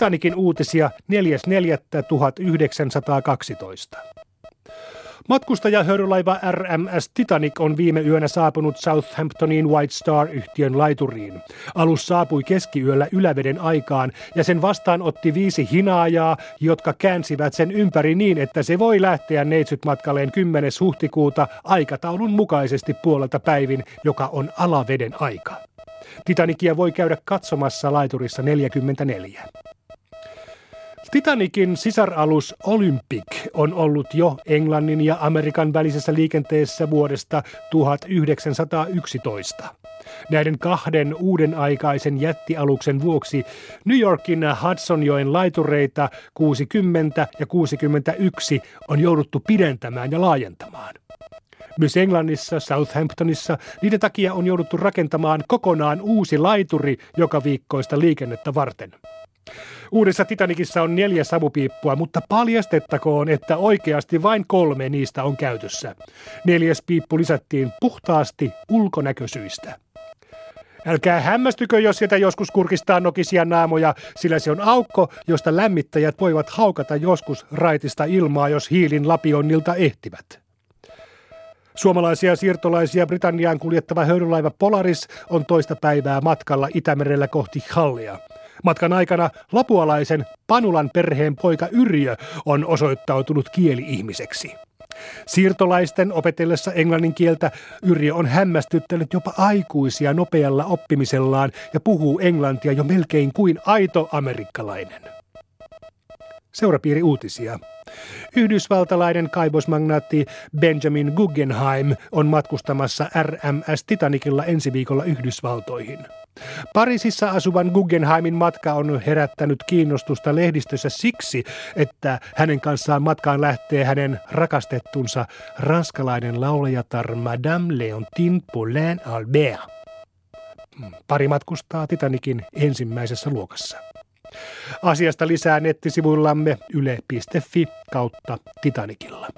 Titanikin uutisia 4.4.1912. Matkustajahöyrylaiva RMS Titanic on viime yönä saapunut Southamptonin White Star-yhtiön laituriin. Alus saapui keskiyöllä yläveden aikaan ja sen vastaanotti viisi hinaajaa, jotka käänsivät sen ympäri niin, että se voi lähteä neitsyt matkalleen 10. huhtikuuta aikataulun mukaisesti puolelta päivin, joka on alaveden aika. Titanikia voi käydä katsomassa laiturissa 44. Titanikin sisaralus Olympic on ollut jo Englannin ja Amerikan välisessä liikenteessä vuodesta 1911. Näiden kahden uuden aikaisen jättialuksen vuoksi New Yorkin Hudsonjoen laitureita 60 ja 61 on jouduttu pidentämään ja laajentamaan. Myös Englannissa, Southamptonissa, niiden takia on jouduttu rakentamaan kokonaan uusi laituri joka viikkoista liikennettä varten. Uudessa Titanicissa on neljä savupiippua, mutta paljastettakoon, että oikeasti vain kolme niistä on käytössä. Neljäs piippu lisättiin puhtaasti ulkonäkösyistä. Älkää hämmästykö, jos sieltä joskus kurkistaa nokisia naamoja, sillä se on aukko, josta lämmittäjät voivat haukata joskus raitista ilmaa, jos hiilin lapionnilta ehtivät. Suomalaisia siirtolaisia Britanniaan kuljettava höyrylaiva Polaris on toista päivää matkalla Itämerellä kohti Hallia. Matkan aikana lapualaisen Panulan perheen poika Yrjö on osoittautunut kieli-ihmiseksi. Siirtolaisten opetellessa englannin kieltä Yrjö on hämmästyttänyt jopa aikuisia nopealla oppimisellaan ja puhuu englantia jo melkein kuin aito amerikkalainen. Seurapiiri uutisia. Yhdysvaltalainen kaivosmagnaatti Benjamin Guggenheim on matkustamassa RMS Titanicilla ensi viikolla Yhdysvaltoihin. Pariisissa asuvan Guggenheimin matka on herättänyt kiinnostusta lehdistössä siksi, että hänen kanssaan matkaan lähtee hänen rakastettunsa ranskalainen laulajatar Madame Leontine Paulin Albert. Pari matkustaa Titanikin ensimmäisessä luokassa. Asiasta lisää nettisivuillamme yle.fi kautta Titanikilla.